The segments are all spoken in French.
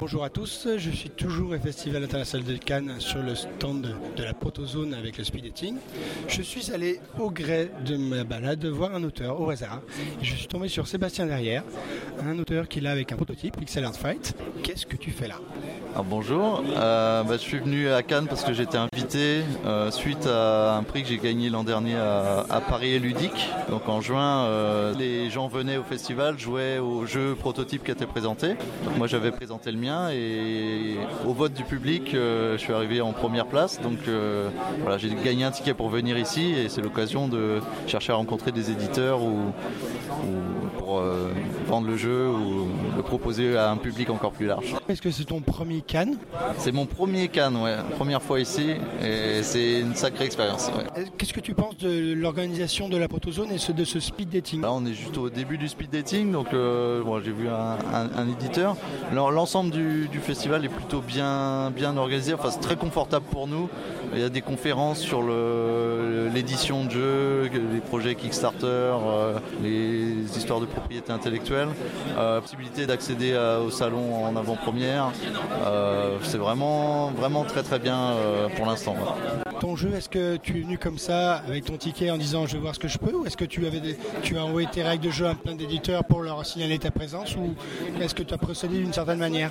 Bonjour à tous, je suis toujours au Festival international de Cannes sur le stand de la Protozone avec le speed dating. Je suis allé au gré de ma balade voir un auteur au hasard je suis tombé sur Sébastien Derrière, un auteur qui est là avec un prototype Pixel Art Fight. Qu'est-ce que tu fais là? Ah, bonjour, euh, bah, je suis venu à Cannes parce que j'étais invité euh, suite à un prix que j'ai gagné l'an dernier à, Paris et Ludique. Donc en juin, euh, les gens venaient au festival, jouaient au jeu prototype qui était présenté. moi j'avais présenté le mien et au vote du public, je suis arrivé en première place. Donc voilà, j'ai gagné un ticket pour venir ici et c'est l'occasion de chercher à rencontrer des éditeurs ou, pour vendre le jeu ou le proposer à un public encore plus large. Est-ce que c'est ton premier Cannes? C'est mon premier Cannes, ouais. Première fois ici et c'est une sacrée expérience. Qu'est-ce que tu penses de l'organisation de la protozone et de ce speed dating? Là, on est juste au début du speed dating, donc euh, j'ai vu un, éditeur. L'ensemble du, festival est plutôt bien, bien organisé, enfin c'est très confortable pour nous. Il y a des conférences sur l'édition de jeux, les projets Kickstarter, euh, les histoires de propriété intellectuelle, euh, possibilité d'accéder au salon en avant-première. Euh, c'est vraiment, vraiment très très bien euh, pour l'instant. Ton jeu, est-ce que tu es venu comme ça avec ton ticket en disant je vais voir ce que je peux ou est-ce que tu avais tu as envoyé tes règles de jeu à plein d'éditeurs pour leur signaler ta présence ou est-ce que tu as procédé d'une certaine manière?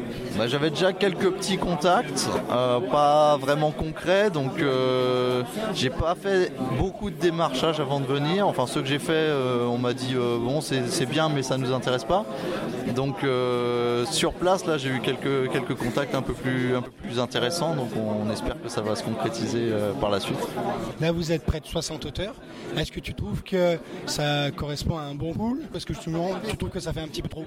bah, J'avais déjà quelques petits contacts, euh, pas vraiment concrets, donc j'ai pas fait beaucoup de démarchage avant de venir. Enfin, ceux que j'ai fait, on m'a dit bon, c'est bien, mais ça nous intéresse pas. Donc sur place, là, j'ai eu quelques, quelques contacts un peu, plus, un peu plus intéressants, donc on, espère que ça va se concrétiser euh, par la suite. Là, vous êtes près de 60 auteurs. Est-ce que tu trouves que ça correspond à un bon pool? Parce que justement, tu trouves que ça fait un petit peu trop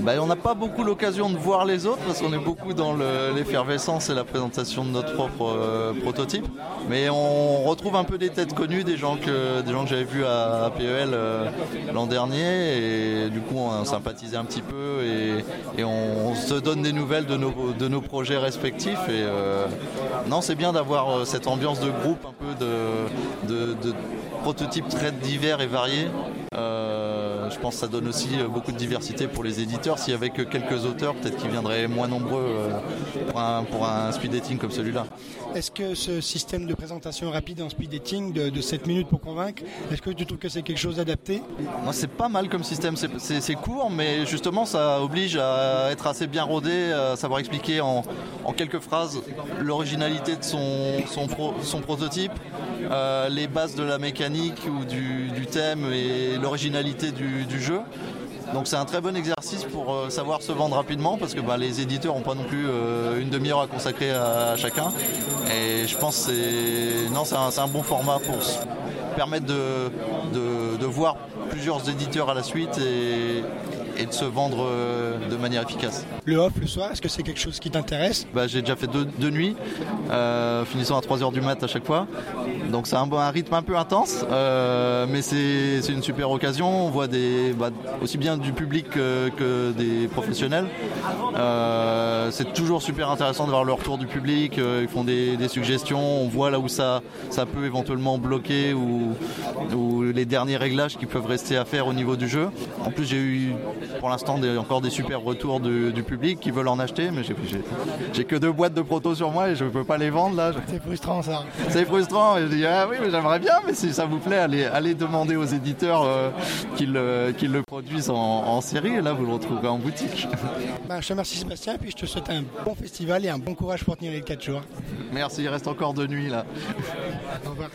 ben, On n'a pas beaucoup l'occasion de voir les autres, parce qu'on est beaucoup dans l'effervescence et la présentation de notre propre euh, prototype. Mais on retrouve un peu des têtes connues, des gens que, des gens que j'avais vus à, PEL euh, l'an dernier, et du coup, on sympathisait un petit peu et, on, se donne des nouvelles de nos, de nos projets respectifs. Et euh, non, c'est bien d'avoir cette ambiance de groupe, un peu de, de, prototypes très divers et variés. Euh, je pense que ça donne aussi beaucoup de diversité pour les éditeurs. S'il y avait que quelques auteurs, peut-être qu'ils viendraient moins nombreux pour un, pour un speed dating comme celui-là. Est-ce que ce système de présentation rapide en speed dating de, de 7 minutes pour convaincre, est-ce que tu trouves que c'est quelque chose d'adapté? Moi, c'est pas mal comme système. C'est court, mais justement, ça oblige à être assez bien rodé, à savoir expliquer en, quelques phrases l'originalité de son, son, prototype, euh, les bases de la mécanique ou du, thème et l'originalité du, jeu. Donc c'est un très bon exercice pour euh, savoir se vendre rapidement parce que bah, les éditeurs n'ont pas non plus euh, une demi-heure à consacrer à, chacun. Et je pense que c'est non c'est un, bon format pour permettre de, de, voir plusieurs éditeurs à la suite et, et de se vendre euh, de manière efficace. Le off le soir, est-ce que c'est quelque chose qui t'intéresse? Bah, J'ai déjà fait deux, nuits, euh, finissant à 3h du mat à chaque fois. Donc c'est un, un, rythme un peu intense, euh, mais c'est une super occasion. On voit des, bah, aussi bien du public que, des professionnels. c'est toujours super intéressant de voir le retour du public. ils font des, suggestions, on voit là où ça, ça peut éventuellement bloquer ou, ou les derniers réglages qui peuvent rester à faire au niveau du jeu. En plus j'ai eu pour l'instant encore des super retours du, public qui veulent en acheter, mais j'ai que deux boîtes de proto sur moi et je ne peux pas les vendre là. C'est frustrant ça. C'est frustrant. Et je dis ah oui, mais j'aimerais bien, mais si ça vous plaît, allez, allez demander aux éditeurs euh, euh, qu'ils le produisent en, série et là vous le retrouverez en boutique. Bah, je te remercie Sébastien, puis je te souhaite un bon festival et un bon courage pour tenir les 4 jours. Merci, il reste encore deux nuits là. Au revoir.